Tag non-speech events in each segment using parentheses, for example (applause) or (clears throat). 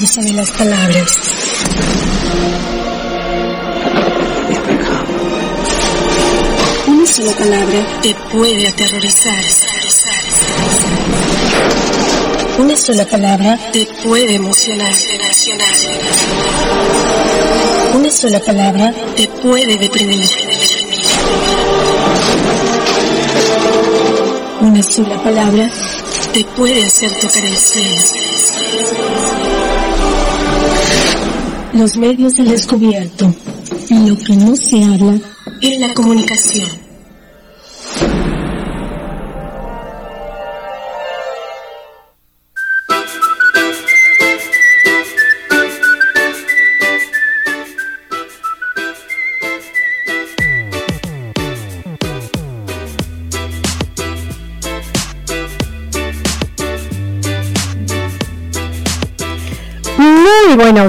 de las palabras. Una sola palabra te puede aterrorizar. Una sola palabra te puede emocionar. Una sola palabra te puede deprimir. Una sola palabra te puede hacer tocar el cielo. Los medios han descubierto lo que no se habla en la comunicación.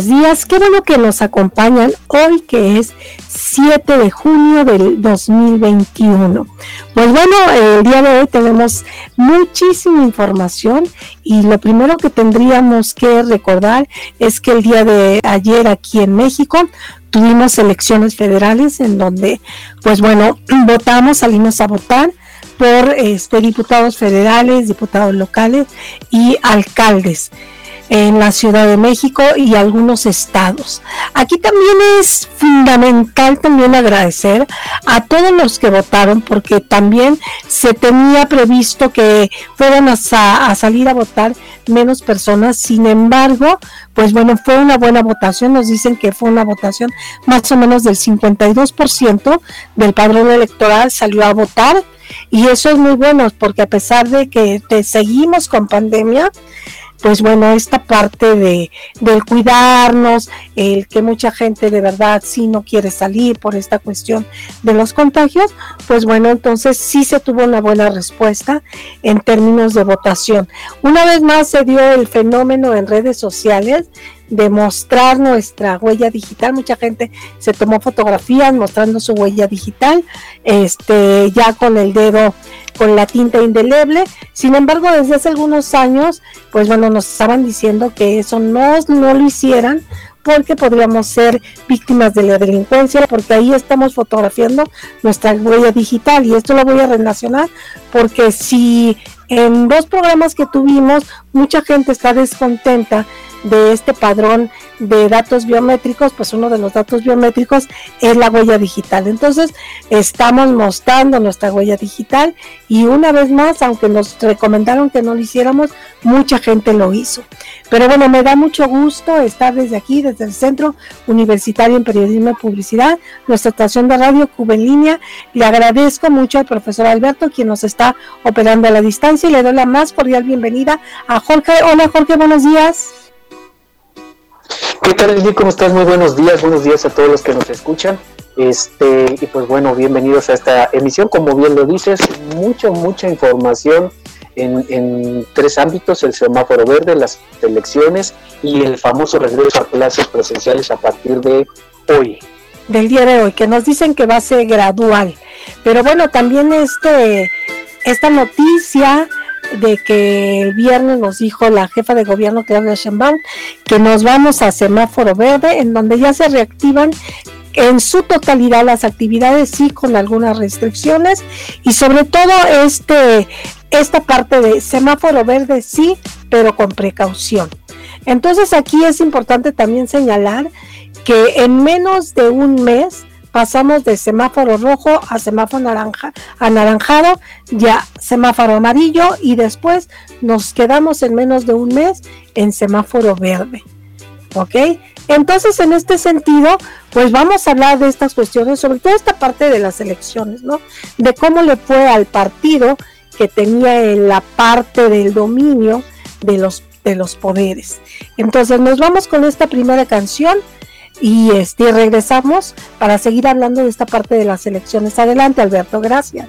Días, qué bueno que nos acompañan hoy que es 7 de junio del 2021. Pues bueno, el día de hoy tenemos muchísima información y lo primero que tendríamos que recordar es que el día de ayer aquí en México tuvimos elecciones federales en donde, pues bueno, (clears throat) votamos, salimos a votar por este, diputados federales, diputados locales y alcaldes en la Ciudad de México y algunos estados. Aquí también es fundamental también agradecer a todos los que votaron porque también se tenía previsto que fueran a, salir a votar menos personas. Sin embargo, pues bueno, fue una buena votación. Nos dicen que fue una votación más o menos del 52% del padrón electoral salió a votar. Y eso es muy bueno porque a pesar de que te seguimos con pandemia, pues bueno, esta parte de del cuidarnos, el que mucha gente de verdad sí no quiere salir por esta cuestión de los contagios, pues bueno, entonces sí se tuvo una buena respuesta en términos de votación. Una vez más se dio el fenómeno en redes sociales de mostrar nuestra huella digital. Mucha gente se tomó fotografías mostrando su huella digital, este, ya con el dedo, con la tinta indeleble. Sin embargo, desde hace algunos años, pues bueno, nos estaban diciendo que eso no, no lo hicieran porque podríamos ser víctimas de la delincuencia, porque ahí estamos fotografiando nuestra huella digital y esto lo voy a relacionar porque si en dos programas que tuvimos mucha gente está descontenta de este padrón de datos biométricos, pues uno de los datos biométricos es la huella digital. Entonces, estamos mostrando nuestra huella digital y una vez más, aunque nos recomendaron que no lo hiciéramos, mucha gente lo hizo. Pero bueno, me da mucho gusto estar desde aquí, desde el Centro Universitario en Periodismo y Publicidad, nuestra estación de radio Cuba en línea. Le agradezco mucho al profesor Alberto, quien nos está operando a la distancia, y le doy la más cordial bienvenida a Jorge. Hola Jorge, buenos días. ¿Qué tal, Lili? ¿Cómo estás? Muy buenos días, buenos días a todos los que nos escuchan. Este, y pues bueno, bienvenidos a esta emisión. Como bien lo dices, mucha, mucha información en, en tres ámbitos: el semáforo verde, las elecciones y el famoso regreso a clases presenciales a partir de hoy. Del día de hoy, que nos dicen que va a ser gradual. Pero bueno, también este, esta noticia de que el viernes nos dijo la jefa de gobierno Claudia Sheinbaum que nos vamos a semáforo verde en donde ya se reactivan en su totalidad las actividades sí con algunas restricciones y sobre todo este esta parte de semáforo verde sí pero con precaución. Entonces aquí es importante también señalar que en menos de un mes pasamos de semáforo rojo a semáforo naranja, anaranjado, ya semáforo amarillo y después nos quedamos en menos de un mes en semáforo verde. ¿Ok? Entonces, en este sentido, pues vamos a hablar de estas cuestiones, sobre todo esta parte de las elecciones, ¿no? De cómo le fue al partido que tenía en la parte del dominio de los, de los poderes. Entonces, nos vamos con esta primera canción y este regresamos para seguir hablando de esta parte de las elecciones. Adelante, Alberto, gracias.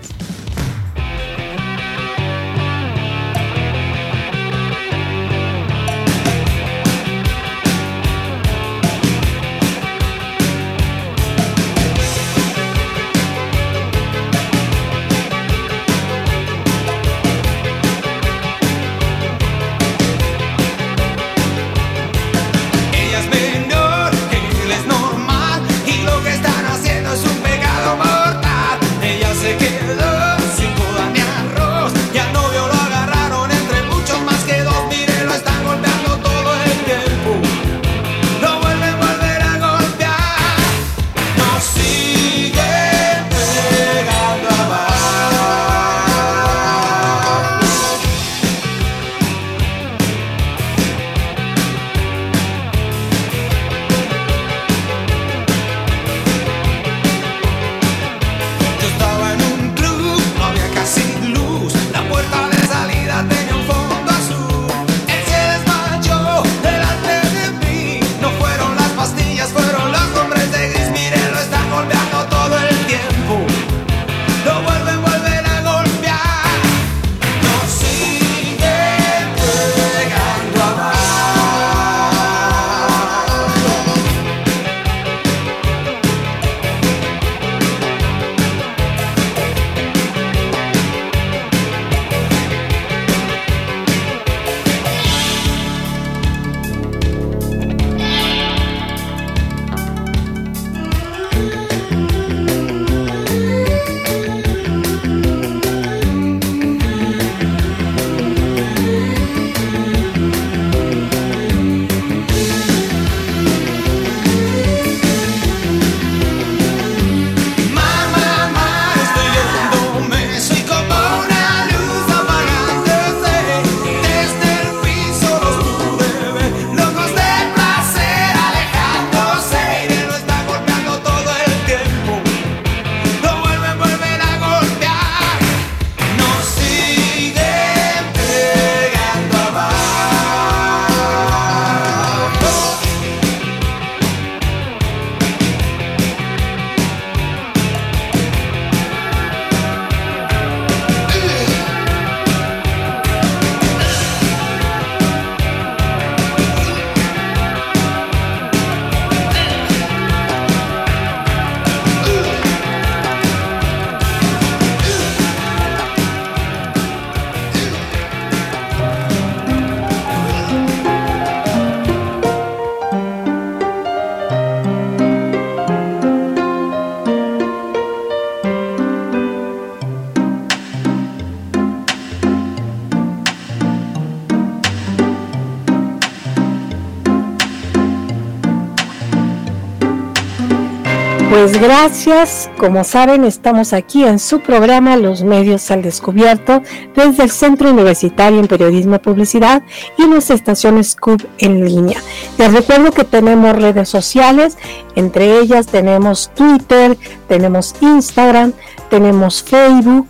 Gracias. Como saben, estamos aquí en su programa Los Medios al Descubierto desde el Centro Universitario en Periodismo y Publicidad y nuestra estación Scoop en línea. Les recuerdo que tenemos redes sociales, entre ellas tenemos Twitter, tenemos Instagram, tenemos Facebook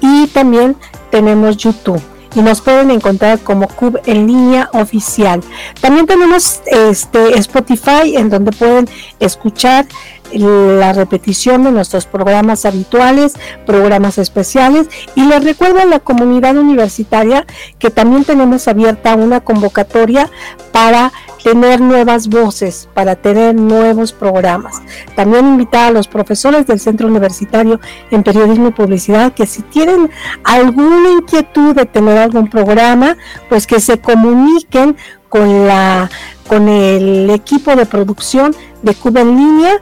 y también tenemos YouTube y nos pueden encontrar como Cub en línea oficial. También tenemos este Spotify en donde pueden escuchar la repetición de nuestros programas habituales, programas especiales y les recuerdo a la comunidad universitaria que también tenemos abierta una convocatoria para tener nuevas voces, para tener nuevos programas. También invitar a los profesores del Centro Universitario en Periodismo y Publicidad que si tienen alguna inquietud de tener algún programa, pues que se comuniquen con la con el equipo de producción de Cuba en línea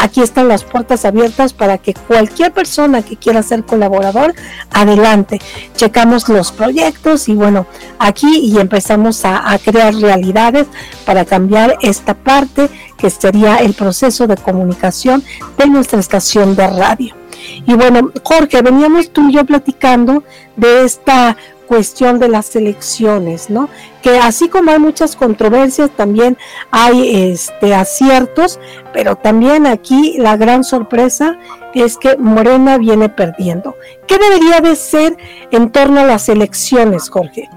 aquí están las puertas abiertas para que cualquier persona que quiera ser colaborador, adelante. Checamos los proyectos y bueno, aquí y empezamos a, crear realidades para cambiar esta parte que sería el proceso de comunicación de nuestra estación de radio. Y bueno, Jorge, veníamos tú y yo platicando de esta cuestión de las elecciones, ¿no? Que así como hay muchas controversias, también hay este, aciertos, pero también aquí la gran sorpresa es que Morena viene perdiendo. ¿Qué debería de ser en torno a las elecciones, Jorge?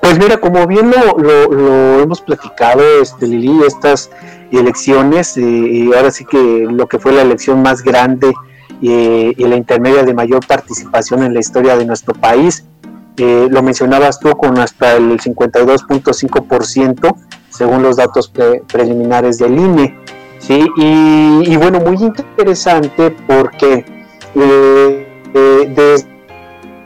Pues mira, como bien lo, hemos platicado, este, Lili, estas elecciones, y ahora sí que lo que fue la elección más grande y, la intermedia de mayor participación en la historia de nuestro país, eh, lo mencionabas tú con hasta el 52.5% según los datos preliminares del INE. ¿sí? Y, bueno, muy interesante porque eh, eh,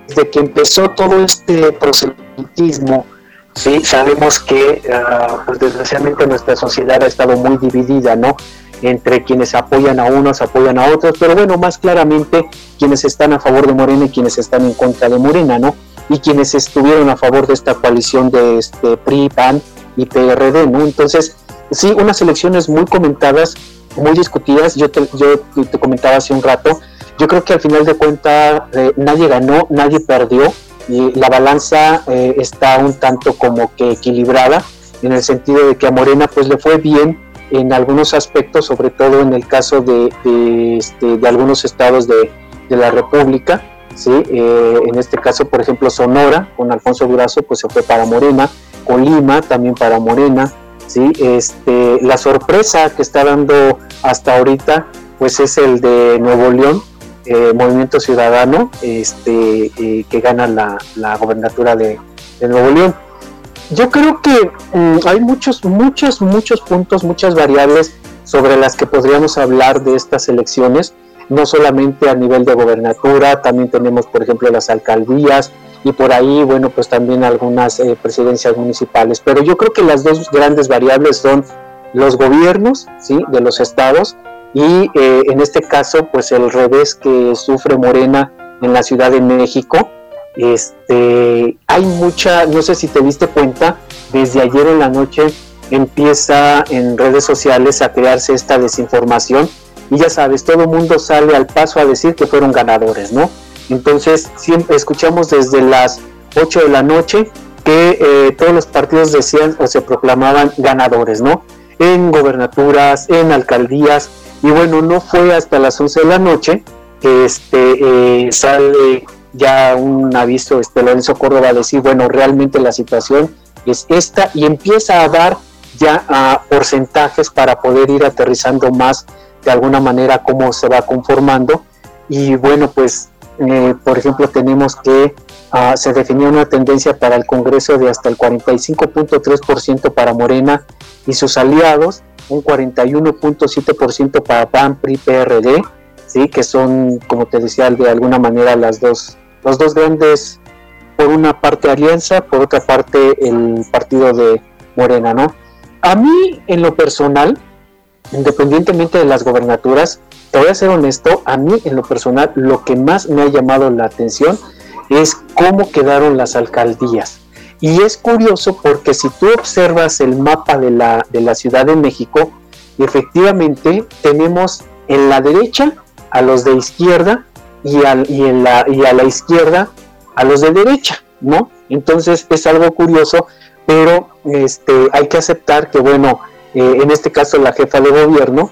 desde que empezó todo este proselitismo, ¿sí? sabemos que uh, desgraciadamente nuestra sociedad ha estado muy dividida, ¿no? Entre quienes apoyan a unos, apoyan a otros, pero bueno, más claramente quienes están a favor de Morena y quienes están en contra de Morena, ¿no? y quienes estuvieron a favor de esta coalición de este PRI, PAN y PRD, ¿no? Entonces, sí, unas elecciones muy comentadas, muy discutidas, yo te, comentaba hace un rato, yo creo que al final de cuentas eh, nadie ganó, nadie perdió, y la balanza eh, está un tanto como que equilibrada, en el sentido de que a Morena pues le fue bien en algunos aspectos, sobre todo en el caso de, de, este, de algunos estados de, de la República, ¿sí? Eh, en este caso, por ejemplo, Sonora, con Alfonso Durazo, pues se fue para Morena, con Lima también para Morena, ¿sí? Este, la sorpresa que está dando hasta ahorita, pues es el de Nuevo León, eh, Movimiento Ciudadano, este, eh, que gana la, la gobernatura de, Nuevo León. Yo creo que mm, hay muchos, muchos, muchos puntos, muchas variables sobre las que podríamos hablar de estas elecciones no solamente a nivel de gobernatura, también tenemos, por ejemplo, las alcaldías y por ahí, bueno, pues también algunas eh, presidencias municipales. Pero yo creo que las dos grandes variables son los gobiernos, ¿sí? De los estados y eh, en este caso, pues el revés que sufre Morena en la Ciudad de México. Este, hay mucha, no sé si te diste cuenta, desde ayer en la noche empieza en redes sociales a crearse esta desinformación y ya sabes, todo el mundo sale al paso a decir que fueron ganadores, ¿no? Entonces, siempre escuchamos desde las 8 de la noche que eh, todos los partidos decían o se proclamaban ganadores, ¿no? En gobernaturas, en alcaldías, y bueno, no fue hasta las 11 de la noche que este, eh, sale ya un aviso, este Lorenzo Córdoba decir, bueno, realmente la situación es esta y empieza a dar ya porcentajes para poder ir aterrizando más de alguna manera cómo se va conformando. Y bueno, pues eh, por ejemplo tenemos que ah, se definió una tendencia para el Congreso de hasta el 45.3% para Morena y sus aliados, un 41.7% para PAN, PRI, PRD, ¿sí? que son, como te decía, de alguna manera las dos, los dos grandes, por una parte Alianza, por otra parte el partido de Morena, ¿no? A mí, en lo personal, independientemente de las gobernaturas, te voy a ser honesto, a mí en lo personal lo que más me ha llamado la atención es cómo quedaron las alcaldías. Y es curioso porque si tú observas el mapa de la, de la Ciudad de México, efectivamente tenemos en la derecha a los de izquierda y, y, en la, y a la izquierda a los de derecha, ¿no? Entonces es algo curioso, pero este, hay que aceptar que, bueno, eh, en este caso la jefa de gobierno,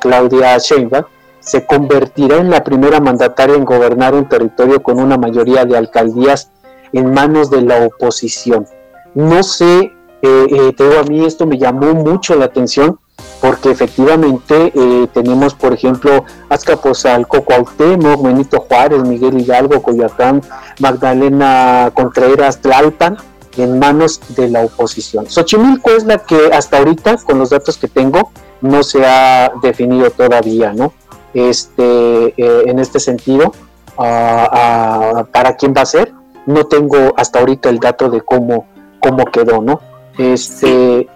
Claudia Sheinbaum, se convertirá en la primera mandataria en gobernar un territorio con una mayoría de alcaldías en manos de la oposición. No sé, eh, eh a mí esto me llamó mucho la atención porque efectivamente eh, tenemos, por ejemplo, Azcapotzalco, Cuauhtémoc, Benito Juárez, Miguel Hidalgo, Coyoacán, Magdalena Contreras, Tlalpan, en manos de la oposición. Xochimilco es la que hasta ahorita, con los datos que tengo, no se ha definido todavía, ¿no? Este, eh, en este sentido, para quién va a ser, no tengo hasta ahorita el dato de cómo, cómo quedó, ¿no? Este,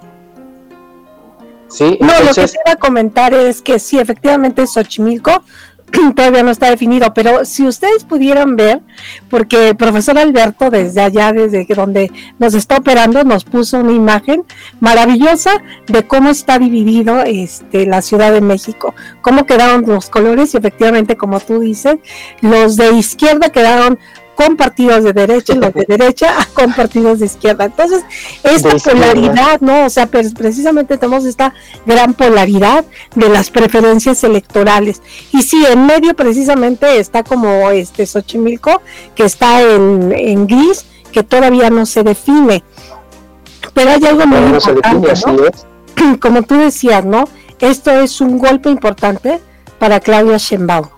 no, lo que quiero comentar es que sí, efectivamente Xochimilco (clears throat) todavía no está definido, pero si ustedes pudieran ver, porque el profesor Alberto desde allá, desde donde nos está operando, nos puso una imagen maravillosa de cómo está dividido este, la Ciudad de México, cómo quedaron los colores y efectivamente, como tú dices, los de izquierda quedaron con partidos de derecha y los de (laughs) derecha con partidos de izquierda. Entonces, esta polaridad, ¿no? O sea, precisamente tenemos esta gran polaridad de las preferencias electorales. Y sí, en medio precisamente está como este Xochimilco, que está en, en gris, que todavía no se define. Pero hay algo muy importante, ¿no? (clears throat) Como tú decías, ¿no? Esto es un golpe importante para Claudia Sheinbaum,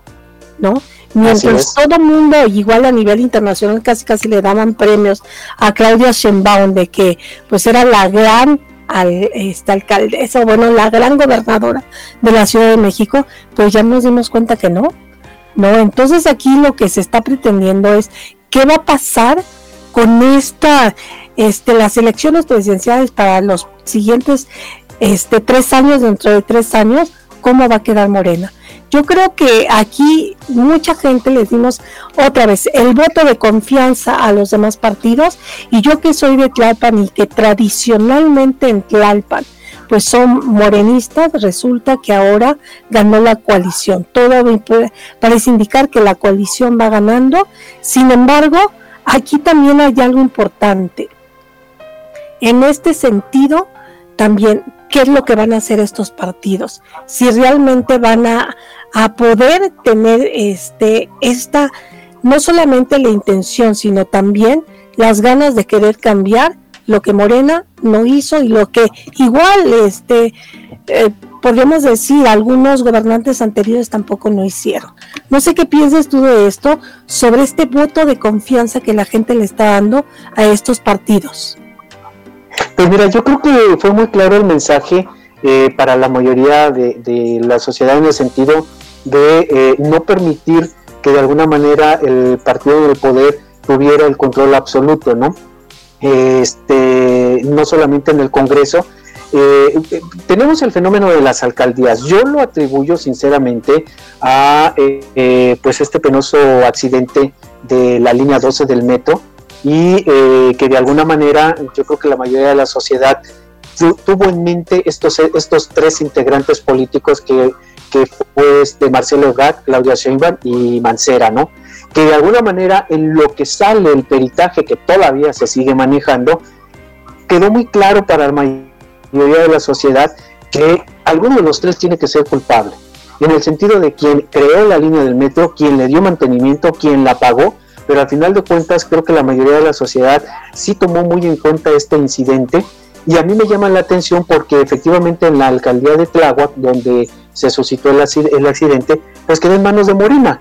¿no? Mientras todo mundo, igual a nivel internacional, casi casi le daban premios a Claudia Sheinbaum de que pues era la gran al, esta alcaldesa, bueno, la gran gobernadora de la Ciudad de México, pues ya nos dimos cuenta que no. No, entonces aquí lo que se está pretendiendo es qué va a pasar con esta, este, las elecciones presidenciales para los siguientes, este, tres años, dentro de tres años, cómo va a quedar Morena. Yo creo que aquí mucha gente les dimos otra vez el voto de confianza a los demás partidos y yo que soy de Tlalpan y que tradicionalmente en Tlalpan pues son morenistas, resulta que ahora ganó la coalición. Todo parece indicar que la coalición va ganando. Sin embargo, aquí también hay algo importante. En este sentido, también qué es lo que van a hacer estos partidos, si realmente van a, poder tener este, esta, no solamente la intención, sino también las ganas de querer cambiar lo que Morena no hizo y lo que igual este eh, podríamos decir algunos gobernantes anteriores tampoco no hicieron. No sé qué piensas tú de esto sobre este voto de confianza que la gente le está dando a estos partidos. Pues mira, yo creo que fue muy claro el mensaje eh, para la mayoría de, la sociedad en el sentido de eh, no permitir que de alguna manera el partido del poder tuviera el control absoluto, ¿no? Este, no solamente en el Congreso. Eh, tenemos el fenómeno de las alcaldías. Yo lo atribuyo sinceramente a pues este penoso accidente de la línea 12 del metro, y eh, que de alguna manera yo creo que la mayoría de la sociedad tuvo en mente estos, estos tres integrantes políticos que, que fue este Marcelo Gat, Claudia Sheinbaum y Mancera, ¿no? Que de alguna manera en lo que sale el peritaje que todavía se sigue manejando, quedó muy claro para la mayoría de la sociedad que alguno de los tres tiene que ser culpable, en el sentido de quien creó la línea del metro, quien le dio mantenimiento, quien la pagó pero al final de cuentas creo que la mayoría de la sociedad sí tomó muy en cuenta este incidente y a mí me llama la atención porque efectivamente en la alcaldía de Tláhuac, donde se suscitó el, accidente, pues quedó en manos de Morena.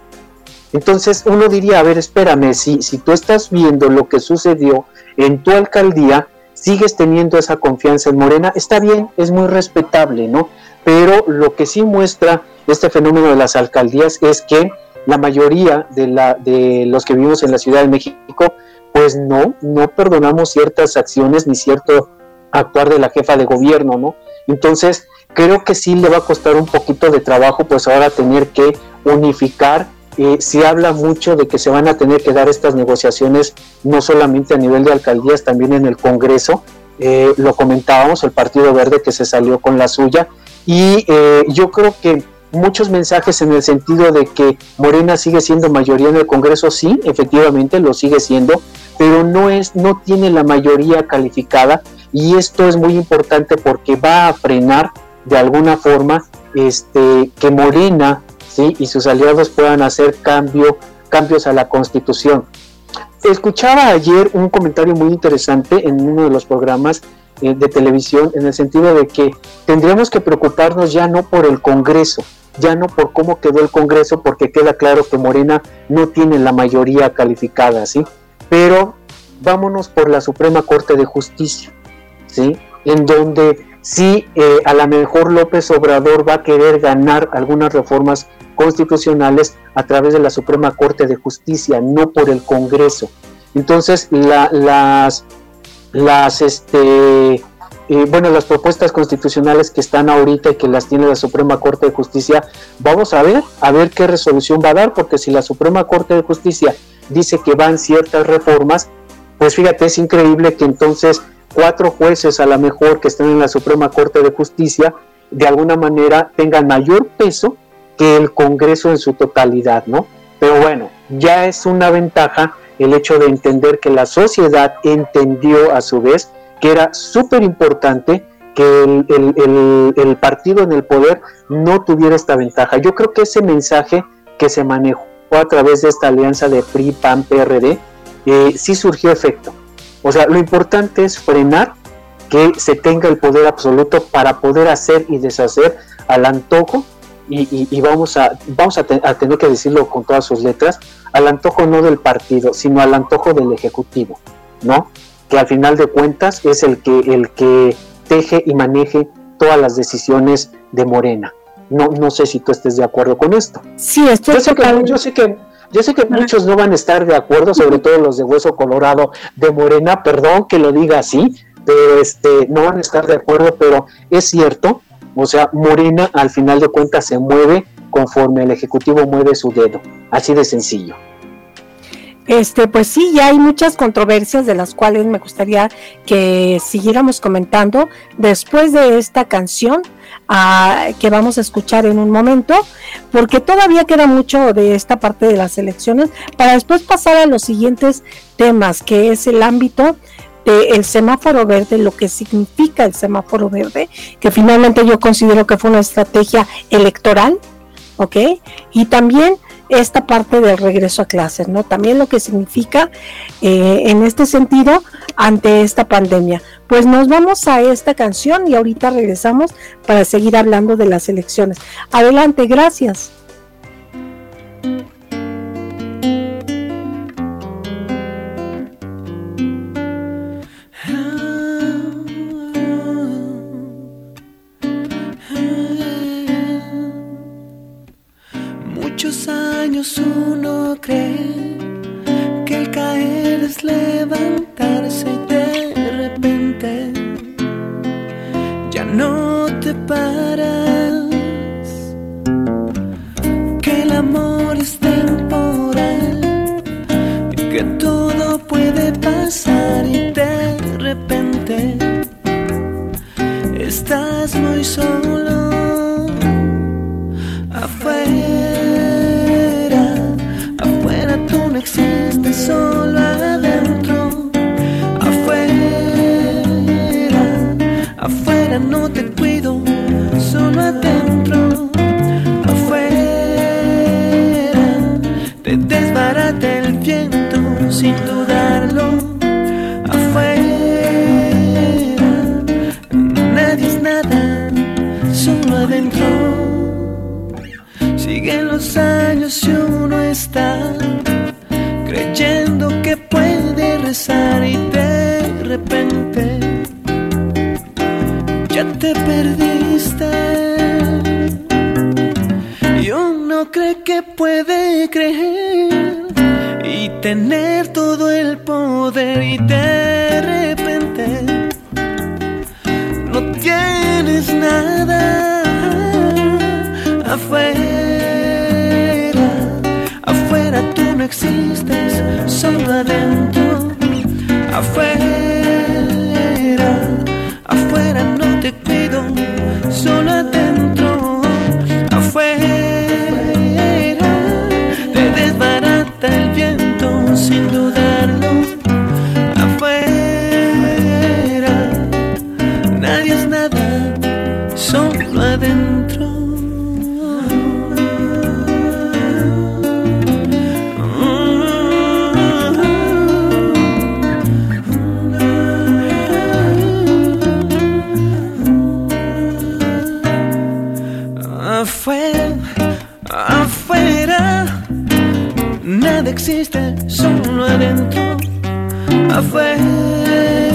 Entonces uno diría, a ver, espérame, si, si tú estás viendo lo que sucedió en tu alcaldía, sigues teniendo esa confianza en Morena, está bien, es muy respetable, ¿no? Pero lo que sí muestra este fenómeno de las alcaldías es que la mayoría de, la, de los que vivimos en la Ciudad de México, pues no, no perdonamos ciertas acciones ni cierto actuar de la jefa de gobierno, ¿no? Entonces, creo que sí le va a costar un poquito de trabajo, pues ahora tener que unificar. Eh, se habla mucho de que se van a tener que dar estas negociaciones no solamente a nivel de alcaldías, también en el Congreso. Eh, lo comentábamos, el Partido Verde que se salió con la suya. Y eh, yo creo que muchos mensajes en el sentido de que Morena sigue siendo mayoría en el Congreso, sí, efectivamente lo sigue siendo, pero no es no tiene la mayoría calificada y esto es muy importante porque va a frenar de alguna forma este que Morena, sí, y sus aliados puedan hacer cambio cambios a la Constitución. Escuchaba ayer un comentario muy interesante en uno de los programas eh, de televisión en el sentido de que tendríamos que preocuparnos ya no por el Congreso, ya no por cómo quedó el Congreso, porque queda claro que Morena no tiene la mayoría calificada, ¿sí? Pero vámonos por la Suprema Corte de Justicia, ¿sí? En donde sí, eh, a lo mejor López Obrador va a querer ganar algunas reformas constitucionales a través de la Suprema Corte de Justicia, no por el Congreso. Entonces, las, las, este, eh, bueno, las propuestas constitucionales que están ahorita y que las tiene la Suprema Corte de Justicia, vamos a ver, a ver qué resolución va a dar, porque si la Suprema Corte de Justicia dice que van ciertas reformas, pues fíjate, es increíble que entonces cuatro jueces a lo mejor que estén en la Suprema Corte de Justicia, de alguna manera tengan mayor peso que el Congreso en su totalidad, ¿no? Pero bueno, ya es una ventaja el hecho de entender que la sociedad entendió a su vez que era súper importante que el, partido en el poder no tuviera esta ventaja. Yo creo que ese mensaje que se manejó a través de esta alianza de PRI, PAN, PRD, eh, sí surgió efecto. O sea, lo importante es frenar que se tenga el poder absoluto para poder hacer y deshacer al antojo y, vamos, a, vamos a, tener que decirlo con todas sus letras, al antojo no del partido, sino al antojo del Ejecutivo, ¿no? Que al final de cuentas es el que, el que teje y maneje todas las decisiones de Morena. No, no sé si tú estés de acuerdo con esto. Sí, estoy yo sé que, yo sé que yo sé que muchos no van a estar de acuerdo, sobre todo los de Hueso Colorado de Morena, perdón que lo diga así, pero este, no van a estar de acuerdo, pero es cierto, o sea, Morena al final de cuentas se mueve conforme el Ejecutivo mueve su dedo, así de sencillo. Este, pues sí, ya hay muchas controversias de las cuales me gustaría que siguiéramos comentando después de esta canción que vamos a escuchar en un momento, porque todavía queda mucho de esta parte de las elecciones para después pasar a los siguientes temas, que es el ámbito del semáforo verde, lo que significa el semáforo verde, que finalmente yo considero que fue una estrategia electoral, ¿ok? Y también esta parte del regreso a clases, ¿no? También lo que significa eh, en este sentido ante esta pandemia. Pues nos vamos a esta canción y ahorita regresamos para seguir hablando de las elecciones. Adelante, gracias. Uno cree que el caer es levantarse y de repente. Ya no te paras, que el amor es temporal y que todo puede pasar y de repente estás muy solo no te cuido, solo adentro, afuera, te desbarata el viento sin dudarlo, afuera, nadie es nada, solo adentro. Siguen los años y uno está creyendo que puede rezar y de repente te perdiste. Y uno cree que puede creer y tener todo el poder y de repente no tienes nada afuera no existes, solo adentro, afuera, te cuido, solo adentro, afuera, te desbarata el viento sin duda. Afuera.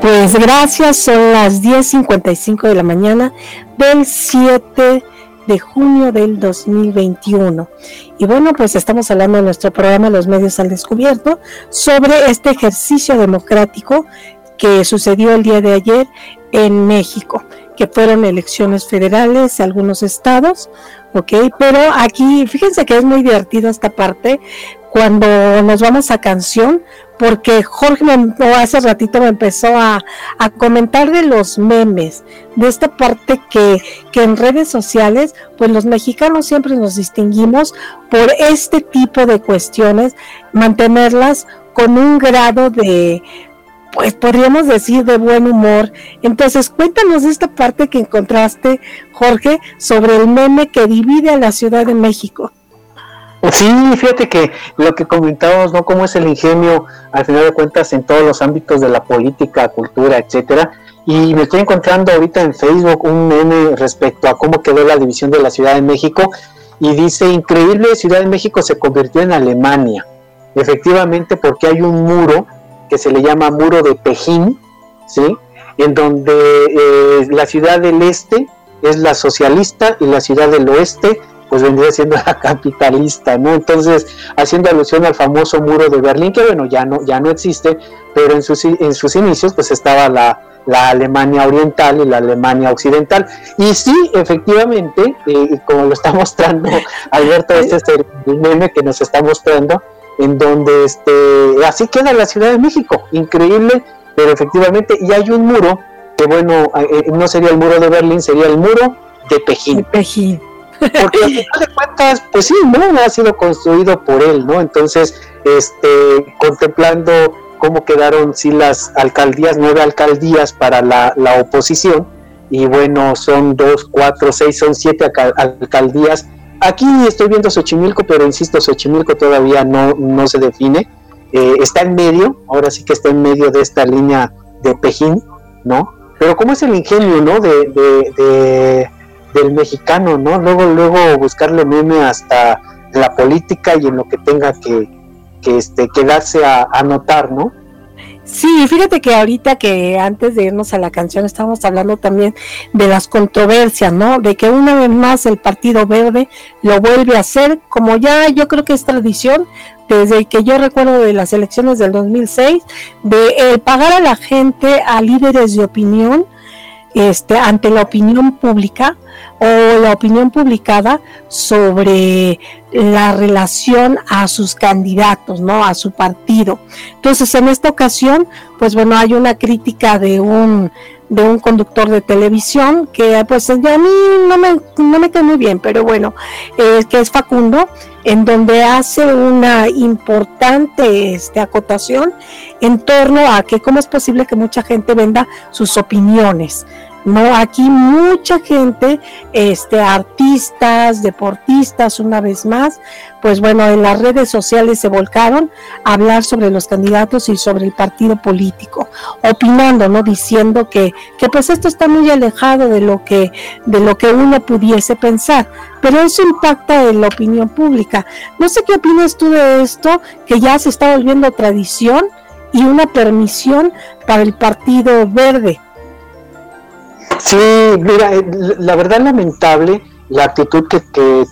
Pues gracias, son las 10.55 de la mañana del 7 de junio del 2021. Y bueno, pues estamos hablando en nuestro programa Los Medios al Descubierto sobre este ejercicio democrático que sucedió el día de ayer en México, que fueron elecciones federales de algunos estados, ¿ok? Pero aquí, fíjense que es muy divertido esta parte, cuando nos vamos a canción, porque Jorge hace ratito me empezó a, comentar de los memes, de esta parte que, que en redes sociales, pues los mexicanos siempre nos distinguimos por este tipo de cuestiones, mantenerlas con un grado de, pues podríamos decir de buen humor. Entonces, cuéntanos esta parte que encontraste, Jorge, sobre el meme que divide a la Ciudad de México. Sí, fíjate que lo que comentábamos, ¿no? Cómo es el ingenio, al final de cuentas, en todos los ámbitos de la política, cultura, etcétera. Y me estoy encontrando ahorita en Facebook un meme respecto a cómo quedó la división de la Ciudad de México. Y dice, increíble, Ciudad de México se convirtió en Alemania. Efectivamente, porque hay un muro que se le llama muro de Pejín, ¿sí? En donde eh, la ciudad del este es la socialista y la ciudad del oeste pues vendría siendo (laughs) la capitalista, ¿no? Entonces, haciendo alusión al famoso muro de Berlín, que bueno, ya no, ya no existe, pero en sus, en sus inicios pues estaba la, Alemania oriental y la Alemania occidental. Y sí, efectivamente, eh, como lo está mostrando (laughs) Alberto, este es el meme que nos está mostrando, en donde este, así queda la Ciudad de México, increíble, pero efectivamente, y hay un muro, que bueno, eh, eh, no sería el muro de Berlín, sería el muro de Pejín. De Pejín. Porque al final de cuentas, pues sí, no ha sido construido por él, ¿no? Entonces, este, contemplando cómo quedaron sí las alcaldías, nueve alcaldías para la, oposición, y bueno, son dos, cuatro, seis, son siete alcaldías. Aquí estoy viendo Xochimilco, pero insisto, Xochimilco todavía no, no se define. Eh, está en medio, ahora sí que está en medio de esta línea de Pejín, ¿no? Pero cómo es el ingenio, ¿no? de del mexicano, ¿no? Luego, luego buscarle meme hasta la política y en lo que tenga que, que este, quedarse a, a ¿no? Sí, fíjate que ahorita que antes de irnos a la canción estábamos hablando también de las controversias, ¿no? De que una vez más el Partido Verde lo vuelve a hacer, como ya yo creo que es tradición, desde que yo recuerdo de las elecciones del 2006, de eh, pagar a la gente, a líderes de opinión, este, ante la opinión pública o la opinión publicada sobre la relación a sus candidatos, ¿no? A su partido. Entonces, en esta ocasión, pues bueno, hay una crítica de un de un conductor de televisión que pues a mí no me, no me cae muy bien, pero bueno, eh, que es Facundo, en donde hace una importante este, acotación en torno a que cómo es posible que mucha gente venda sus opiniones. No, aquí mucha gente, este, artistas, deportistas, una vez más, pues bueno, en las redes sociales se volcaron a hablar sobre los candidatos y sobre el partido político, opinando, ¿no? Diciendo que, que pues esto está muy alejado de lo que, de lo que uno pudiese pensar, pero eso impacta en la opinión pública. No sé qué opinas tú de esto, que ya se está volviendo tradición y una permisión para el Partido Verde Sí, mira, eh, la verdad lamentable la actitud que,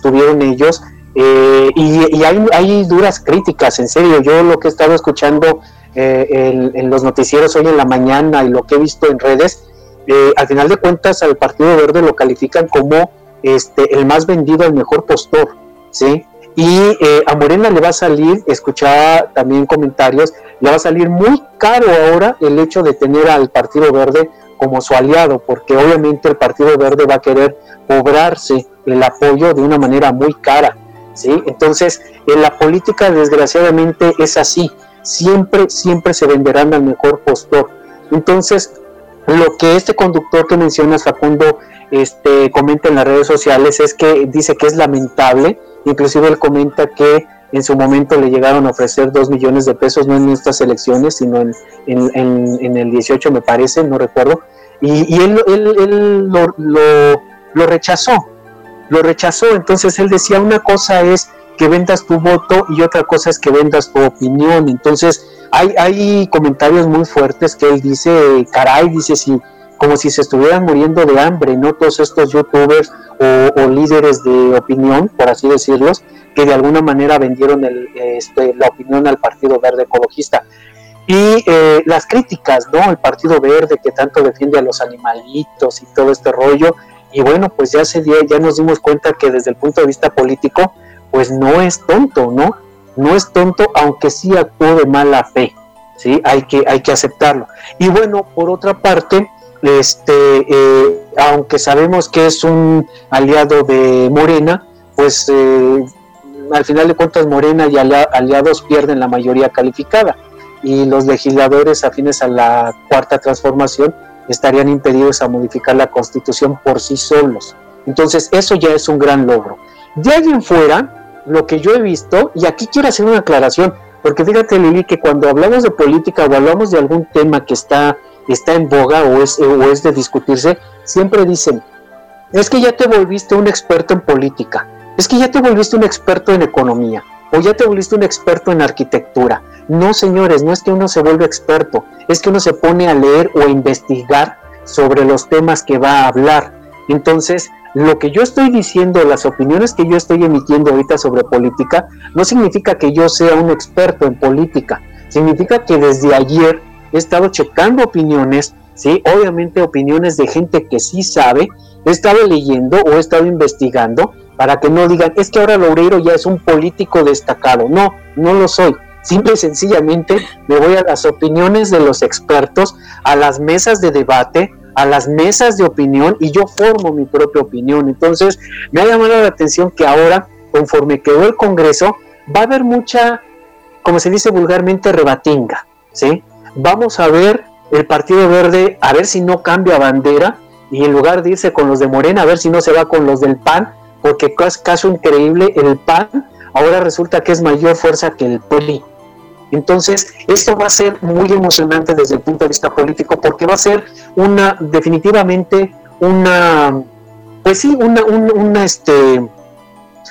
tuvieron ellos eh, y, hay, duras críticas, en serio, yo lo que he estado escuchando eh, en, los noticieros hoy en la mañana y lo que he visto en redes, eh, al final de cuentas al Partido Verde lo califican como este, el más vendido, el mejor postor, ¿sí? Y eh, a Morena le va a salir, escuchaba también comentarios, le va a salir muy caro ahora el hecho de tener al Partido Verde como su aliado, porque obviamente el Partido Verde va a querer cobrarse el apoyo de una manera muy cara, ¿sí? Entonces, en la política desgraciadamente es así, siempre, siempre se venderán al mejor postor. Entonces, lo que este conductor que mencionas, Facundo, este, comenta en las redes sociales es que dice que es lamentable, inclusive él comenta que en su momento le llegaron a ofrecer dos millones de pesos, no en estas elecciones, sino en, en, el 18 me parece, no recuerdo, y, él, él, lo, lo, rechazó, lo rechazó, entonces él decía, una cosa es que vendas tu voto y otra cosa es que vendas tu opinión, entonces hay, hay comentarios muy fuertes que él dice, caray, dice, si, como si se estuvieran muriendo de hambre, ¿no? Todos estos youtubers o, líderes de opinión, por así decirlos, que de alguna manera vendieron el, este, la opinión al Partido Verde Ecologista. Y eh, las críticas, ¿no? El Partido Verde que tanto defiende a los animalitos y todo este rollo. Y bueno, pues ya, se dio, ya nos dimos cuenta que desde el punto de vista político, pues no es tonto, ¿no? no es tonto, aunque sí actuó de mala fe, ¿sí? Hay que, hay que aceptarlo. Y bueno, por otra parte, este, eh, aunque sabemos que es un aliado de Morena, pues eh, al final de cuentas Morena y aliados pierden la mayoría calificada y los legisladores afines a la cuarta transformación estarían impedidos a modificar la constitución por sí solos. Entonces eso ya es un gran logro. De ahí en fuera, lo que yo he visto, y aquí quiero hacer una aclaración, porque fíjate Lili que cuando hablamos de política o hablamos de algún tema que está, está en boga o es, o es de discutirse, siempre dicen, es que ya te volviste un experto en política, es que ya te volviste un experto en economía, o ya te volviste un experto en arquitectura. No, señores, no es que uno se vuelva experto, es que uno se pone a leer o a investigar sobre los temas que va a hablar. Entonces, lo que yo estoy diciendo, las opiniones que yo estoy emitiendo ahorita sobre política, no significa que yo sea un experto en política, significa que desde ayer he estado checando opiniones, ¿sí? obviamente opiniones de gente que sí sabe, he estado leyendo o he estado investigando para que no digan, es que ahora Loureiro ya es un político destacado. No, no lo soy. Simple y sencillamente me voy a las opiniones de los expertos, a las mesas de debate, a las mesas de opinión y yo formo mi propia opinión. Entonces, me ha llamado la atención que ahora, conforme quedó el Congreso, va a haber mucha, como se dice vulgarmente, rebatinga, ¿sí? Vamos a ver el Partido Verde, a ver si no cambia bandera y en lugar de irse con los de Morena, a ver si no se va con los del PAN, porque caso increíble, el PAN ahora resulta que es mayor fuerza que el PRI. Entonces, esto va a ser muy emocionante desde el punto de vista político porque va a ser una, definitivamente, una, pues sí, una, una, este,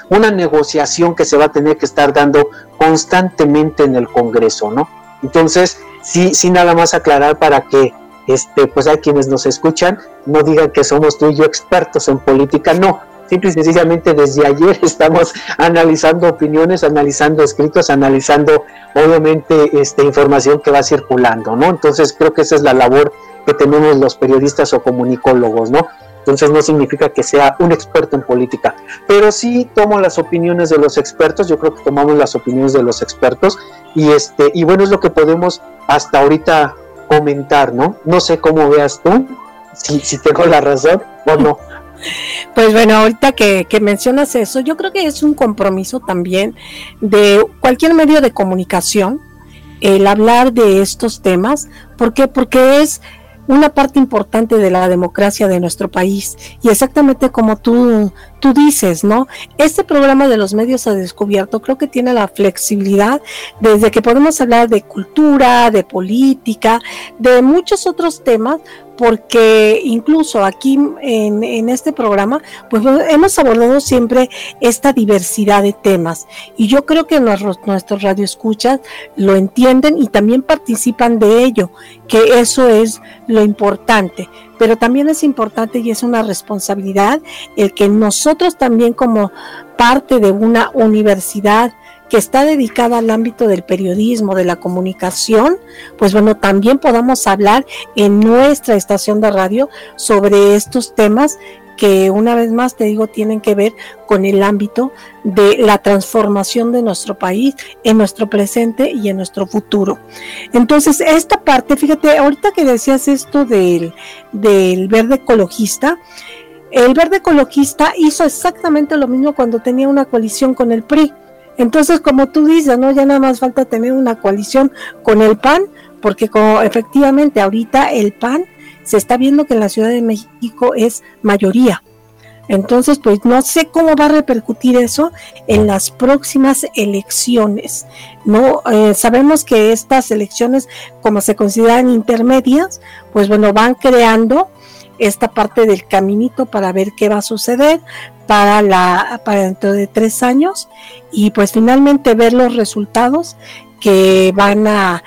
una negociación que se va a tener que estar dando constantemente en el Congreso, ¿no? Entonces, sí, sí nada más aclarar para que este, pues hay quienes nos escuchan no digan que somos tú y yo expertos en política, no, simple y sencillamente desde ayer (laughs) estamos analizando opiniones, analizando escritos, analizando obviamente esta información que va circulando, ¿no? Entonces creo que esa es la labor que tenemos los periodistas o comunicólogos, ¿no? Entonces no significa que sea un experto en política, pero sí tomo las opiniones de los expertos, yo creo que tomamos las opiniones de los expertos y este y bueno es lo que podemos hasta ahorita comentar, ¿no? No sé cómo veas tú, si, si tengo la razón o no. (laughs) Pues bueno, ahorita que, mencionas eso, yo creo que es un compromiso también de cualquier medio de comunicación el hablar de estos temas. ¿Por qué? Porque es una parte importante de la democracia de nuestro país. Y exactamente como tú, tú dices, ¿no? Este programa de los medios ha descubierto creo que tiene la flexibilidad desde que podemos hablar de cultura, de política, de muchos otros temas, porque incluso aquí en, este programa, pues hemos abordado siempre esta diversidad de temas. Y yo creo que nuestros, nuestros radioescuchas lo entienden y también participan de ello, que eso es lo importante. Pero también es importante y es una responsabilidad el que nosotros también como parte de una universidad que está dedicada al ámbito del periodismo, de la comunicación, pues bueno, también podamos hablar en nuestra estación de radio sobre estos temas que una vez más te digo tienen que ver con el ámbito de la transformación de nuestro país en nuestro presente y en nuestro futuro. Entonces, esta parte, fíjate, ahorita que decías esto del, del verde ecologista, el verde ecologista hizo exactamente lo mismo cuando tenía una coalición con el PRI. Entonces, como tú dices, ¿no? Ya nada más falta tener una coalición con el PAN, porque como efectivamente ahorita el PAN se está viendo que en la Ciudad de México es mayoría. Entonces, pues no sé cómo va a repercutir eso en las próximas elecciones. No eh, sabemos que estas elecciones, como se consideran intermedias, pues bueno, van creando esta parte del caminito para ver qué va a suceder para la para dentro de tres años y pues finalmente ver los resultados que van a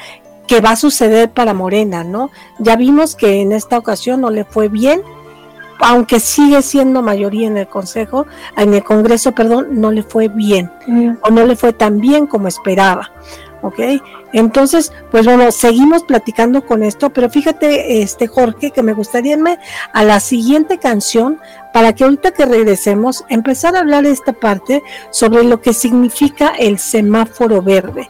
que va a suceder para Morena, ¿no? Ya vimos que en esta ocasión no le fue bien, aunque sigue siendo mayoría en el Consejo, en el Congreso, perdón, no le fue bien mm. o no le fue tan bien como esperaba. ¿ok? Entonces, pues bueno, seguimos platicando con esto, pero fíjate, este Jorge, que me gustaría irme a la siguiente canción para que ahorita que regresemos, empezar a hablar de esta parte sobre lo que significa el semáforo verde.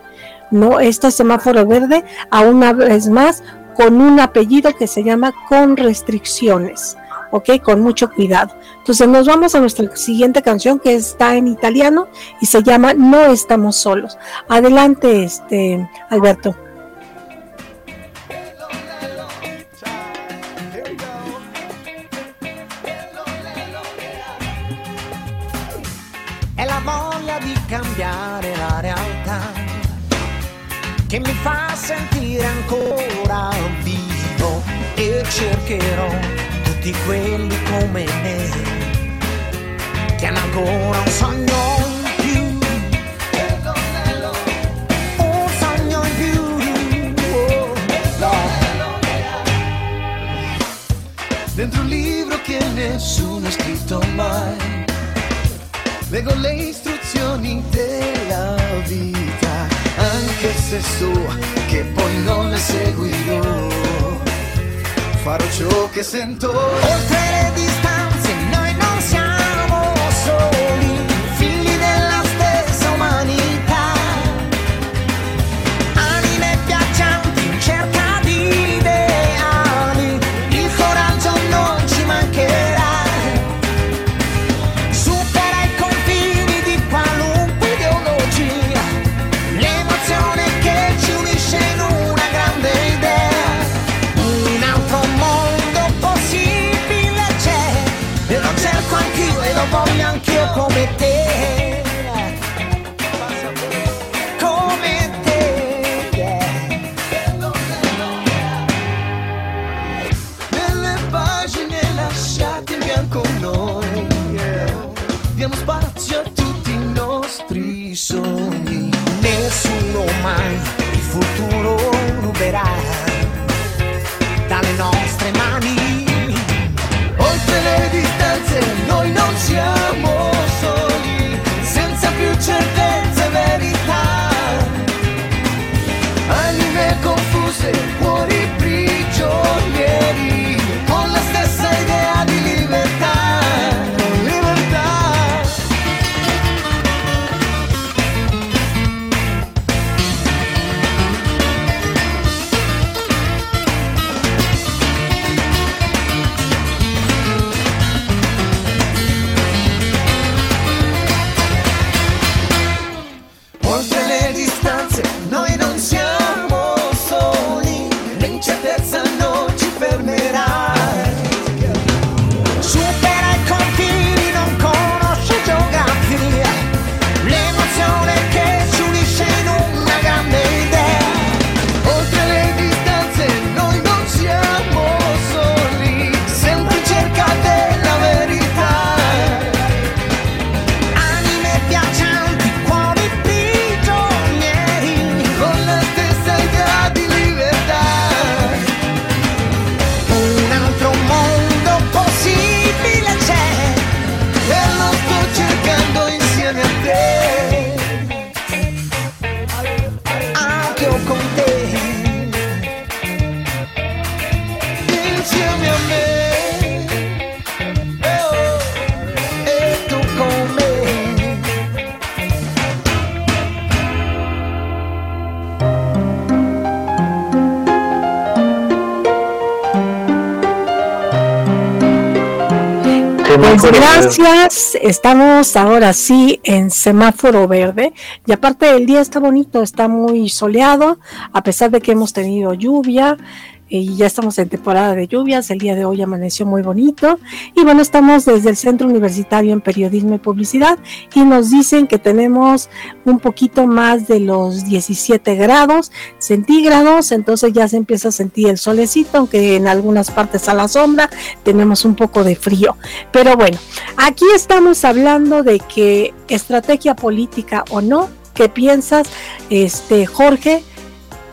¿No? Este semáforo verde, a una vez más, con un apellido que se llama con restricciones. ¿ok? Con mucho cuidado. Entonces nos vamos a nuestra siguiente canción que está en italiano y se llama No estamos solos. Adelante, este Alberto. cambiare che mi fa sentire ancora vivo e cercherò tutti quelli come me che hanno ancora un sogno in più. Un sogno in più. Dentro un libro che nessuno ha scritto mai. Leggo le istruzioni della vita, anche se so che poi non le seguirò farò ciò che sento. Oltre le distanze mai. Il futuro ruberà Dalle nostre mani. Oltre le distanze noi non siamo gracias, estamos ahora sí en semáforo verde. Y aparte el día está bonito, está muy soleado, a pesar de que hemos tenido lluvia, y ya estamos en temporada de lluvias, el día de hoy amaneció muy bonito y bueno, estamos desde el Centro Universitario en Periodismo y Publicidad y nos dicen que tenemos un poquito más de los 17 grados centígrados, entonces ya se empieza a sentir el solecito, aunque en algunas partes a la sombra tenemos un poco de frío. Pero bueno, aquí estamos hablando de que estrategia política o no, ¿qué piensas, este Jorge?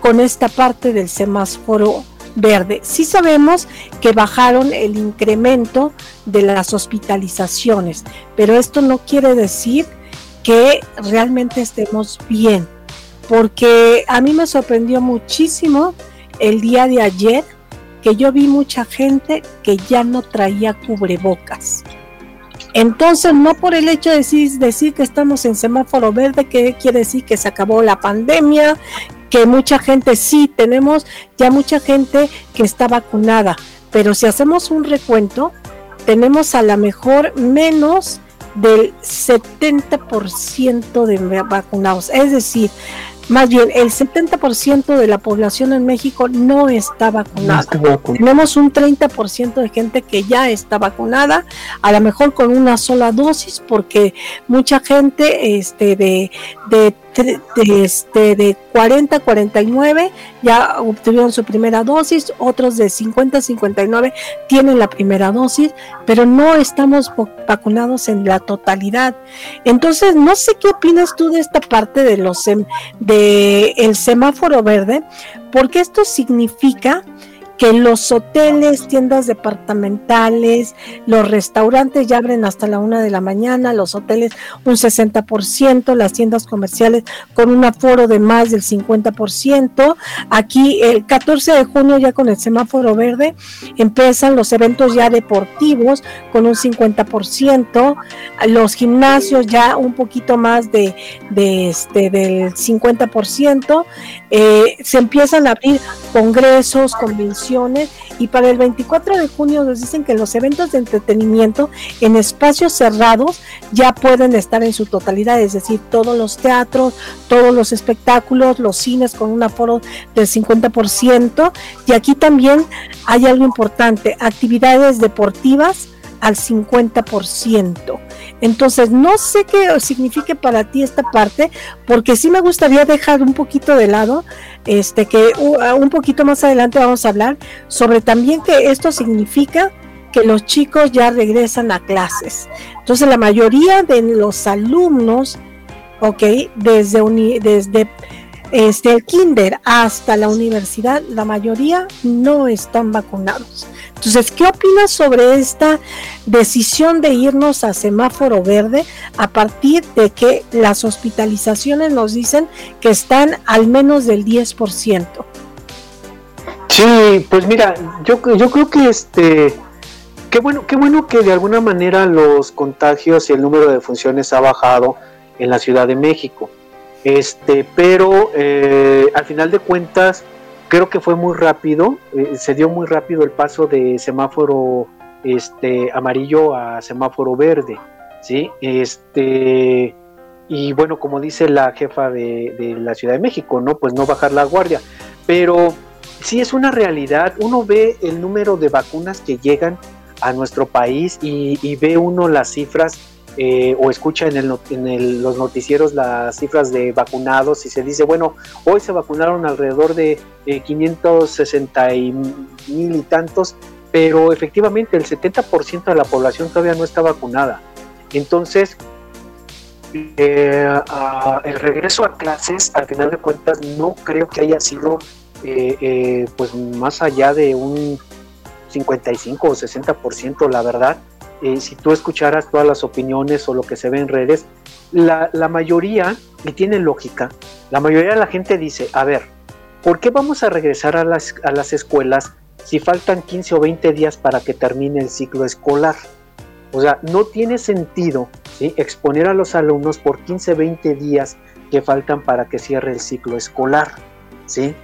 con esta parte del semáforo verde. Sí sabemos que bajaron el incremento de las hospitalizaciones, pero esto no quiere decir que realmente estemos bien, porque a mí me sorprendió muchísimo el día de ayer que yo vi mucha gente que ya no traía cubrebocas. Entonces, no por el hecho de decir, decir que estamos en semáforo verde, que quiere decir que se acabó la pandemia, que mucha gente sí tenemos ya mucha gente que está vacunada, pero si hacemos un recuento, tenemos a lo mejor menos del 70% de vacunados. Es decir, más bien el 70% de la población en México no está vacunada. Tenemos un 30% de gente que ya está vacunada, a lo mejor con una sola dosis, porque mucha gente este, de, de de, este, de 40 a 49 ya obtuvieron su primera dosis, otros de 50 a 59 tienen la primera dosis, pero no estamos vacunados en la totalidad. Entonces, no sé qué opinas tú de esta parte de los de el semáforo verde, porque esto significa que los hoteles, tiendas departamentales, los restaurantes ya abren hasta la una de la mañana, los hoteles un 60%, las tiendas comerciales con un aforo de más del 50%. Aquí el 14 de junio ya con el semáforo verde empiezan los eventos ya deportivos con un 50%, los gimnasios ya un poquito más de, de este del 50%, eh, se empiezan a abrir congresos, convenciones y para el 24 de junio nos dicen que los eventos de entretenimiento en espacios cerrados ya pueden estar en su totalidad, es decir, todos los teatros, todos los espectáculos, los cines con un aforo del 50% y aquí también hay algo importante, actividades deportivas al 50%. Entonces, no sé qué signifique para ti esta parte, porque sí me gustaría dejar un poquito de lado, este que un poquito más adelante vamos a hablar sobre también que esto significa que los chicos ya regresan a clases. Entonces, la mayoría de los alumnos, ok, desde, desde este, el kinder hasta la universidad, la mayoría no están vacunados. Entonces, ¿qué opinas sobre esta decisión de irnos a semáforo verde a partir de que las hospitalizaciones nos dicen que están al menos del 10%? Sí, pues mira, yo, creo que este, qué bueno, qué bueno que de alguna manera los contagios y el número de funciones ha bajado en la Ciudad de México. Este, pero eh, al final de cuentas, creo que fue muy rápido, eh, se dio muy rápido el paso de semáforo este, amarillo a semáforo verde, ¿sí? Este, y bueno, como dice la jefa de, la Ciudad de México, ¿no? Pues no bajar la guardia, pero sí es una realidad, uno ve el número de vacunas que llegan a nuestro país y ve uno las cifras eh, o escucha en, los noticieros las cifras de vacunados y se dice, bueno, hoy se vacunaron alrededor de 560 eh, mil y tantos, pero efectivamente el 70% de la población todavía no está vacunada. Entonces, eh, el regreso a clases, al final de cuentas, no creo que haya sido pues más allá de un 55 o 60%, la verdad eh, si tú escucharas todas las opiniones o lo que se ve en redes, la, mayoría, y tiene lógica, la mayoría de la gente dice, a ver, ¿por qué vamos a regresar a las, a las escuelas si faltan 15 o 20 días para que termine el ciclo escolar? O sea, no tiene sentido exponer a los alumnos por 15, 20 días que faltan para que cierre el ciclo escolar. ¿sí?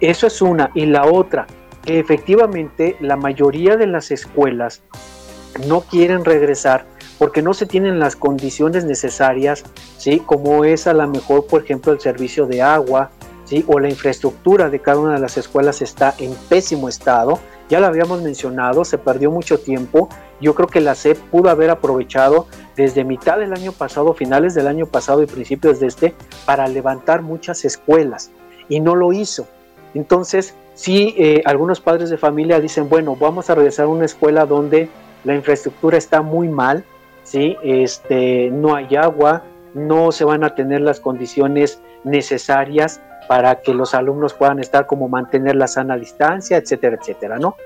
Eso es una. Y la otra, que efectivamente la mayoría de las escuelas no quieren regresar porque no se tienen las condiciones necesarias, ¿sí? Como es a lo mejor, por ejemplo, el servicio de agua, ¿sí? O la infraestructura de cada una de las escuelas está en pésimo estado. Ya lo habíamos mencionado, se perdió mucho tiempo. Yo creo que la SEP pudo haber aprovechado desde mitad del año pasado, finales del año pasado y principios de este, para levantar muchas escuelas y no lo hizo. Entonces, sí, eh, algunos padres de familia dicen, bueno, vamos a regresar a una escuela donde la infraestructura está muy mal, ¿sí? este, no hay agua, no se van a tener las condiciones necesarias para que los alumnos puedan estar como mantener la sana distancia, etcétera, etcétera, ¿no?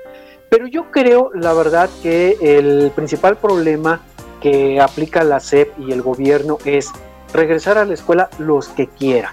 Pero yo creo, la verdad, que el principal problema que aplica la SEP y el gobierno es regresar a la escuela los que quieran.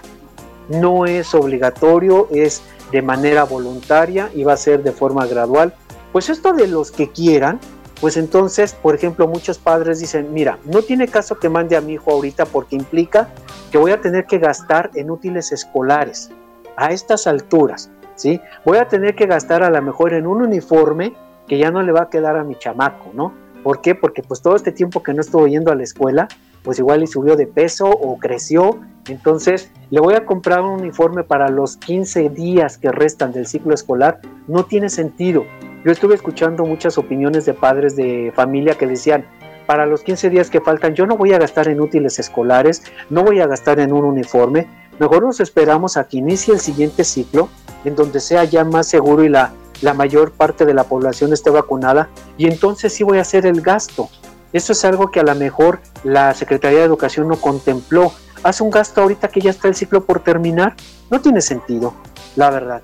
No es obligatorio, es de manera voluntaria y va a ser de forma gradual. Pues esto de los que quieran, pues entonces, por ejemplo, muchos padres dicen, mira, no tiene caso que mande a mi hijo ahorita porque implica que voy a tener que gastar en útiles escolares a estas alturas, ¿sí? Voy a tener que gastar a lo mejor en un uniforme que ya no le va a quedar a mi chamaco, ¿no? ¿Por qué? Porque pues todo este tiempo que no estuvo yendo a la escuela, pues igual le subió de peso o creció, entonces le voy a comprar un uniforme para los 15 días que restan del ciclo escolar, no tiene sentido. Yo estuve escuchando muchas opiniones de padres de familia que decían, para los 15 días que faltan, yo no voy a gastar en útiles escolares, no voy a gastar en un uniforme, mejor nos esperamos a que inicie el siguiente ciclo, en donde sea ya más seguro y la, mayor parte de la población esté vacunada, y entonces sí voy a hacer el gasto. Eso es algo que a lo mejor la Secretaría de Educación no contempló. Hace un gasto ahorita que ya está el ciclo por terminar. No tiene sentido, la verdad.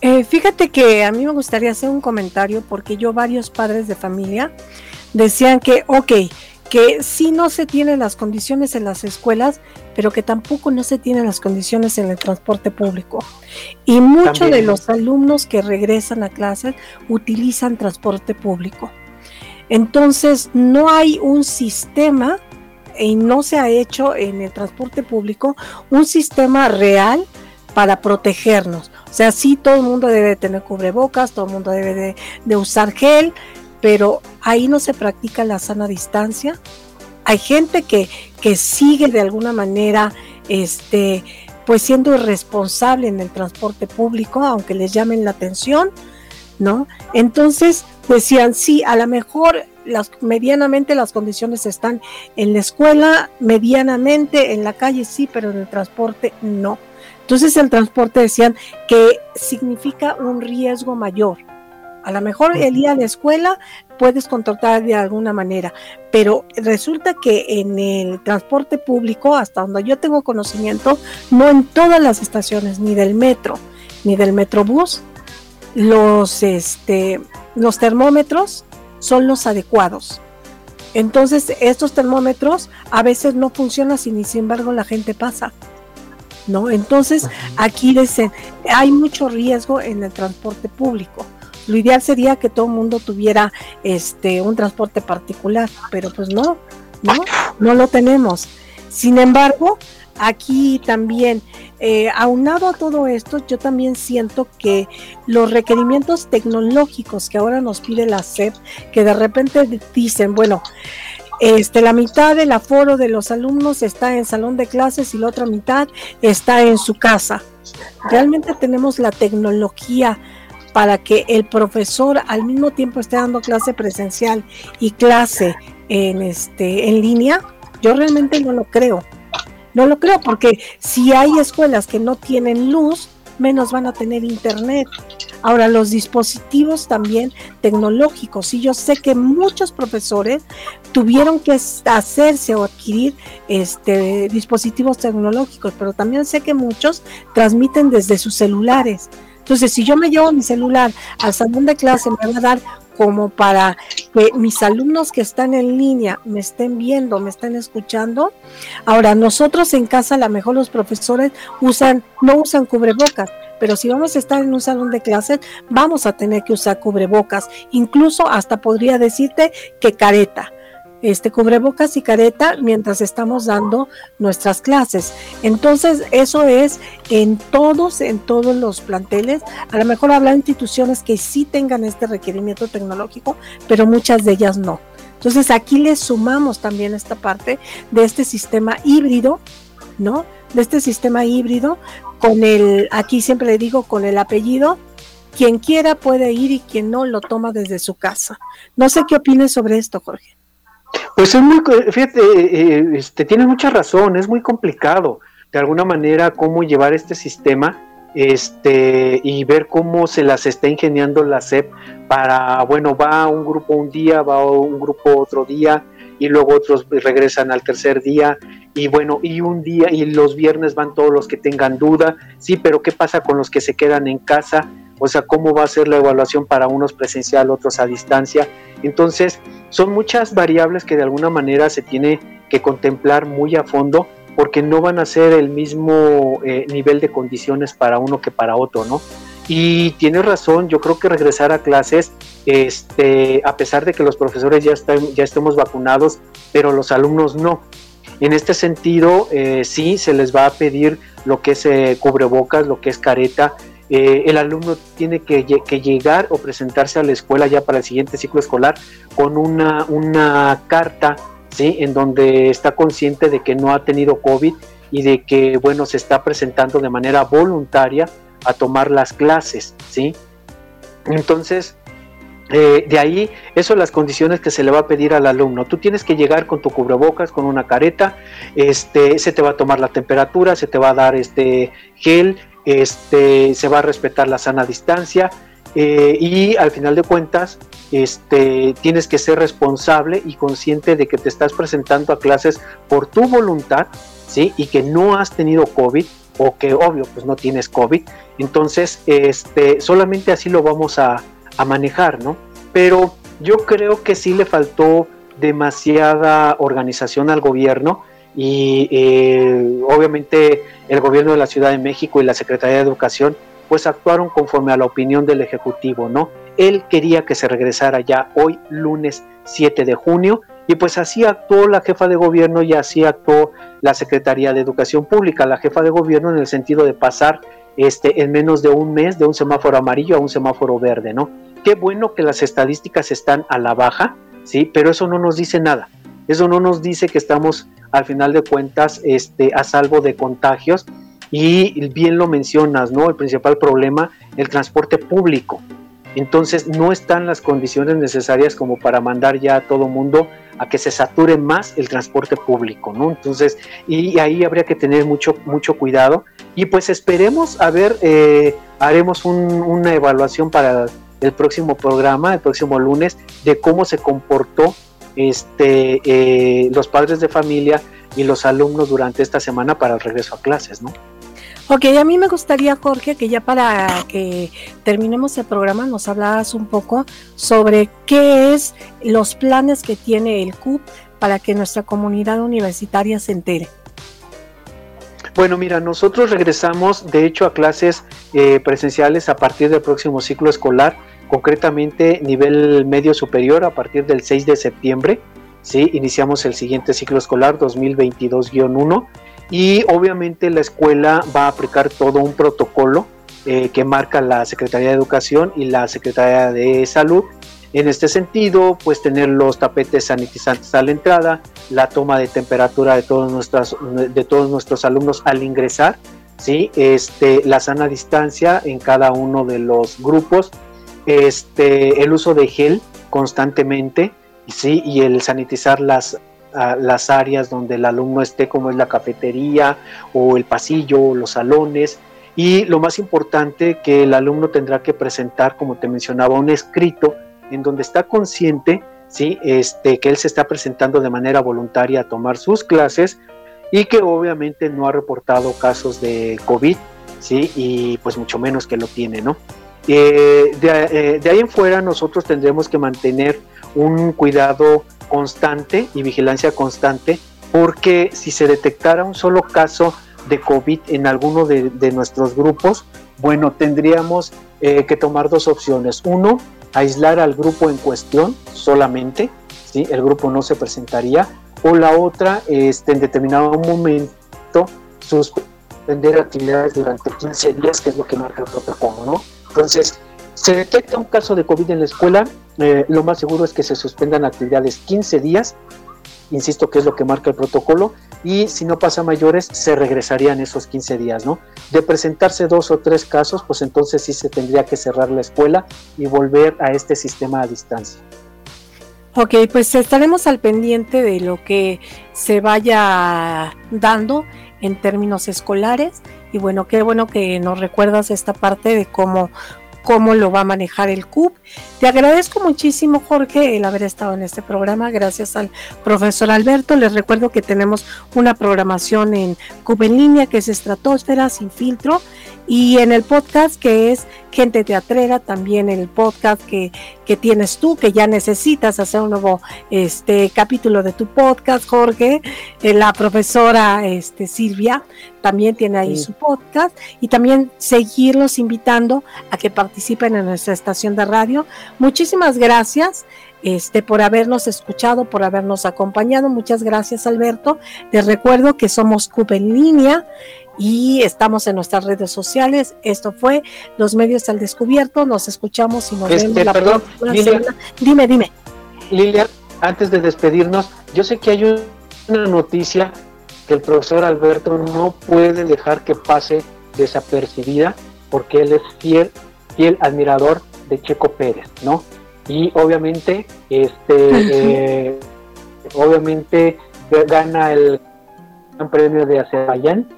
Eh, fíjate que a mí me gustaría hacer un comentario porque yo varios padres de familia decían que, ok, que sí no se tienen las condiciones en las escuelas, pero que tampoco no se tienen las condiciones en el transporte público. Y muchos de los alumnos que regresan a clases utilizan transporte público. Entonces, no hay un sistema y no se ha hecho en el transporte público un sistema real para protegernos. O sea, sí, todo el mundo debe tener cubrebocas, todo el mundo debe de, usar gel, pero ahí no se practica la sana distancia. Hay gente que, que sigue de alguna manera, este, pues siendo irresponsable en el transporte público, aunque les llamen la atención, ¿no? Entonces decían, sí, a lo mejor medianamente las condiciones están en la escuela, medianamente en la calle sí, pero en el transporte no. Entonces el transporte decían que significa un riesgo mayor. A lo mejor el ir a la escuela puedes contratar de alguna manera, pero resulta que en el transporte público, hasta donde yo tengo conocimiento, no en todas las estaciones, ni del metro, ni del metrobús, los, este, los termómetros son los adecuados. Entonces, estos termómetros a veces no funcionan y sin embargo la gente pasa. ¿no? Entonces, aquí dicen, hay mucho riesgo en el transporte público. Lo ideal sería que todo el mundo tuviera este un transporte particular, pero pues no, no, no lo tenemos. Sin embargo, aquí también, eh, aunado a todo esto, yo también siento que los requerimientos tecnológicos que ahora nos pide la SEP, que de repente dicen, bueno, este, la mitad del aforo de los alumnos está en salón de clases y la otra mitad está en su casa. Realmente tenemos la tecnología para que el profesor al mismo tiempo esté dando clase presencial y clase en este en línea. Yo realmente no lo creo. No lo creo porque si hay escuelas que no tienen luz, menos van a tener internet. Ahora, los dispositivos también tecnológicos, y yo sé que muchos profesores tuvieron que hacerse o adquirir este, dispositivos tecnológicos, pero también sé que muchos transmiten desde sus celulares. Entonces, si yo me llevo mi celular al salón de clase, me van a dar como para que mis alumnos que están en línea me estén viendo, me estén escuchando. Ahora, nosotros en casa, a lo mejor los profesores usan, no usan cubrebocas, pero si vamos a estar en un salón de clases, vamos a tener que usar cubrebocas, incluso hasta podría decirte que careta. Este cubrebocas y careta mientras estamos dando nuestras clases. Entonces, eso es en todos, en todos los planteles. A lo mejor habrá instituciones que sí tengan este requerimiento tecnológico, pero muchas de ellas no. Entonces, aquí le sumamos también esta parte de este sistema híbrido, ¿no? De este sistema híbrido con el, aquí siempre le digo, con el apellido quien quiera puede ir y quien no lo toma desde su casa. No sé qué opines sobre esto, Jorge. Pues es muy, fíjate, eh, este, tiene mucha razón, es muy complicado de alguna manera cómo llevar este sistema este, y ver cómo se las está ingeniando la SEP para, bueno, va un grupo un día, va un grupo otro día y luego otros regresan al tercer día y bueno, y un día y los viernes van todos los que tengan duda, sí, pero ¿qué pasa con los que se quedan en casa? O sea, ¿cómo va a ser la evaluación para unos presencial, otros a distancia? Entonces, son muchas variables que de alguna manera se tiene que contemplar muy a fondo porque no van a ser el mismo eh, nivel de condiciones para uno que para otro, ¿no? Y tienes razón, yo creo que regresar a clases, este, a pesar de que los profesores ya, están, ya estemos vacunados, pero los alumnos no. En este sentido, eh, sí se les va a pedir lo que es eh, cubrebocas, lo que es careta, eh, el alumno tiene que, llegar o presentarse a la escuela ya para el siguiente ciclo escolar con una, carta, ¿sí? En donde está consciente de que no ha tenido COVID y de que, bueno, se está presentando de manera voluntaria a tomar las clases, ¿sí? Entonces, eh, de ahí, eso son las condiciones que se le va a pedir al alumno. Tú tienes que llegar con tu cubrebocas, con una careta, este, se te va a tomar la temperatura, se te va a dar este gel, este, se va a respetar la sana distancia eh, y al final de cuentas este, tienes que ser responsable y consciente de que te estás presentando a clases por tu voluntad ¿sí? y que no has tenido COVID o que obvio pues no tienes COVID. Entonces este, solamente así lo vamos a, a manejar, ¿no? Pero yo creo que sí le faltó demasiada organización al gobierno y eh, obviamente el gobierno de la Ciudad de México y la Secretaría de Educación pues actuaron conforme a la opinión del Ejecutivo, ¿no? Él quería que se regresara ya hoy, lunes 7 de junio, y pues así actuó la jefa de gobierno y así actuó la Secretaría de Educación Pública, la jefa de gobierno en el sentido de pasar este, en menos de un mes de un semáforo amarillo a un semáforo verde, ¿no? Qué bueno que las estadísticas están a la baja, ¿sí? Pero eso no nos dice nada. Eso no nos dice que estamos al final de cuentas este, a salvo de contagios. Y bien lo mencionas, ¿no? El principal problema, el transporte público. Entonces no están las condiciones necesarias como para mandar ya a todo mundo a que se sature más el transporte público, ¿no? Entonces, y ahí habría que tener mucho, mucho cuidado. Y pues esperemos, a ver, eh, haremos una evaluación para el próximo programa, el próximo lunes, de cómo se comportó este, eh, los padres de familia y los alumnos durante esta semana para el regreso a clases, ¿no? Ok, a mí me gustaría, Jorge, que ya para que terminemos el programa nos hablaras un poco sobre qué es los planes que tiene el CUP para que nuestra comunidad universitaria se entere. Bueno, mira, nosotros regresamos de hecho a clases eh, presenciales a partir del próximo ciclo escolar concretamente nivel medio superior a partir del 6 de septiembre. ¿sí? Iniciamos el siguiente ciclo escolar 2022-1 y obviamente la escuela va a aplicar todo un protocolo eh, que marca la Secretaría de Educación y la Secretaría de Salud. En este sentido, pues tener los tapetes sanitizantes a la entrada, la toma de temperatura de todos nuestros, de todos nuestros alumnos al ingresar, ¿sí? este, la sana distancia en cada uno de los grupos, este, el uso de gel constantemente ¿sí? y el sanitizar las, las áreas donde el alumno esté, como es la cafetería o el pasillo o los salones. Y lo más importante que el alumno tendrá que presentar, como te mencionaba, un escrito en donde está consciente ¿sí? este, que él se está presentando de manera voluntaria a tomar sus clases y que obviamente no ha reportado casos de COVID, ¿sí? y pues mucho menos que lo tiene, ¿no? Eh, eh, de, ahí en fuera nosotros tendremos que mantener un cuidado constante y vigilancia constante porque si se detectara un solo caso de COVID en alguno de, nuestros grupos, bueno, tendríamos eh, que tomar dos opciones. Uno, aislar al grupo en cuestión solamente, ¿sí? el grupo no se presentaría, o la otra, este, en determinado momento, suspender actividades durante 15 días, que es lo que marca el protocolo, ¿no? Entonces, se detecta un caso de COVID en la escuela, eh, lo más seguro es que se suspendan actividades 15 días, insisto que es lo que marca el protocolo, y si no pasa mayores, se regresarían esos 15 días, ¿no? De presentarse dos o tres casos, pues entonces sí se tendría que cerrar la escuela y volver a este sistema a distancia. Ok, pues estaremos al pendiente de lo que se vaya dando en términos escolares y bueno, qué bueno que nos recuerdas esta parte de cómo cómo lo va a manejar el CUP. Te agradezco muchísimo, Jorge, el haber estado en este programa. Gracias al profesor Alberto. Les recuerdo que tenemos una programación en CUP en línea que es Estratosfera sin filtro y en el podcast que es Gente Teatrera, también el podcast que, que tienes tú, que ya necesitas hacer un nuevo este, capítulo de tu podcast, Jorge. Eh, la profesora este, Silvia también tiene ahí su podcast y también seguirlos invitando a que participen en nuestra estación de radio. Muchísimas gracias este, por habernos escuchado, por habernos acompañado. Muchas gracias, Alberto. Les recuerdo que somos CUP en línea y estamos en nuestras redes sociales. Esto fue Los Medios al Descubierto. Nos escuchamos y nos Este, vemos la perdón, próxima Lilia. semana. Dime, dime. Lilia, antes de despedirnos, yo sé que hay un- una noticia que el profesor Alberto no puede dejar que pase desapercibida porque él es fiel, fiel admirador de Checo Pérez, ¿no? Y obviamente, este, (laughs) eh, obviamente gana el Gran Premio de Azerbaiyán,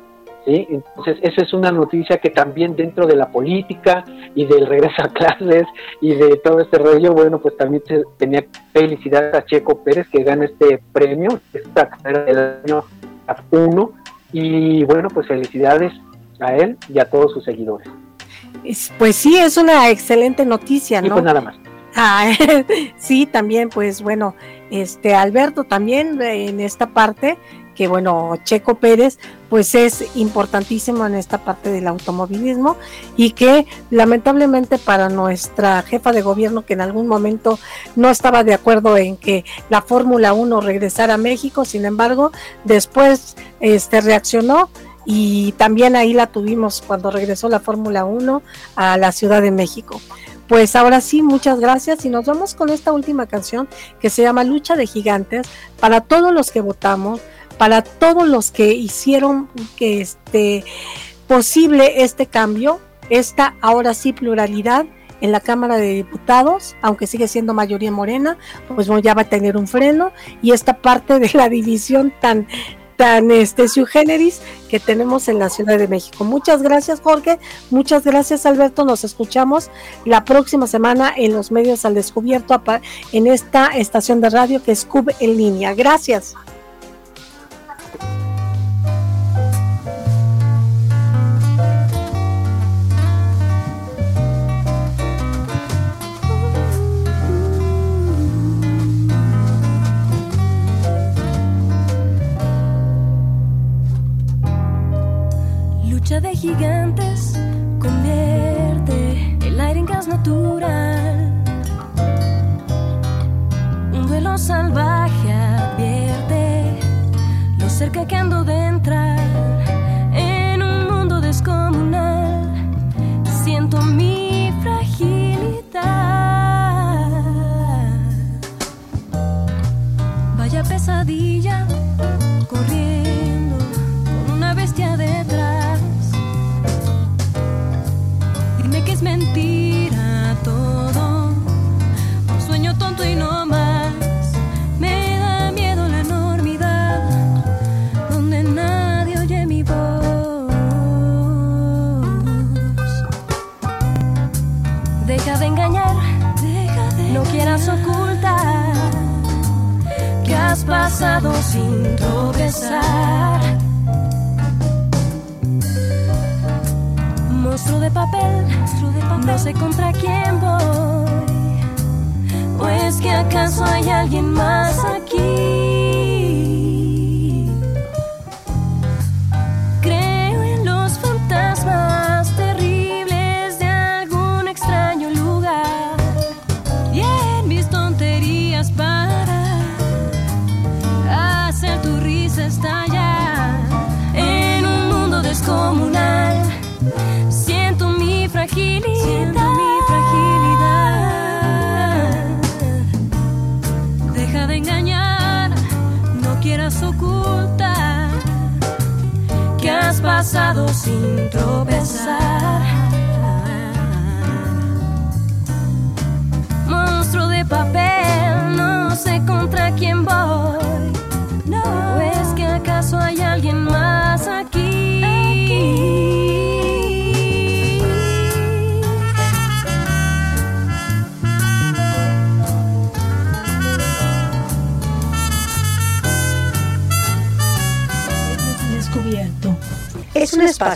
¿sí? Entonces, esa es una noticia que también dentro de la política y del regreso a clases y de todo este rollo, bueno, pues también se tenía felicidades a Checo Pérez que gana este premio, esta carrera del año 1, y bueno, pues felicidades a él y a todos sus seguidores. Es- Pues sí, es una excelente noticia, Y ¿no? pues nada más. Ah, (laughs) sí, también, pues bueno, este Alberto también eh, en esta parte, que bueno, Checo Pérez, pues es importantísimo en esta parte del automovilismo y que lamentablemente para nuestra jefa de gobierno, que en algún momento no estaba de acuerdo en que la Fórmula 1 regresara a México, sin embargo, después este reaccionó y también ahí la tuvimos cuando regresó la Fórmula 1 a la Ciudad de México. Pues ahora sí, muchas gracias y nos vamos con esta última canción que se llama Lucha de Gigantes para todos los que votamos, para todos los que hicieron que este posible este cambio, esta ahora sí pluralidad en la Cámara de Diputados, aunque sigue siendo mayoría morena, pues bueno, ya va a tener un freno y esta parte de la división tan tan este sui generis que tenemos en la Ciudad de México. Muchas gracias, Jorge. Muchas gracias, Alberto. Nos escuchamos la próxima semana en los medios al descubierto en esta estación de radio que es CUB en línea. Gracias. Lucha de gigantes convierte el aire en gas natural. Un duelo salvaje advierte lo cerca que ando de entrar en un mundo descomunal. Siento mi fragilidad. Vaya pesadilla corriendo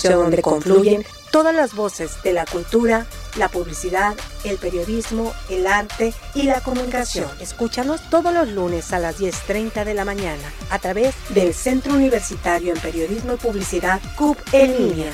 espacio donde confluyen todas las voces de la cultura, la publicidad, el periodismo, el arte y la comunicación. Escúchanos todos los lunes a las 10.30 de la mañana a través del Centro Universitario en Periodismo y Publicidad CUP en línea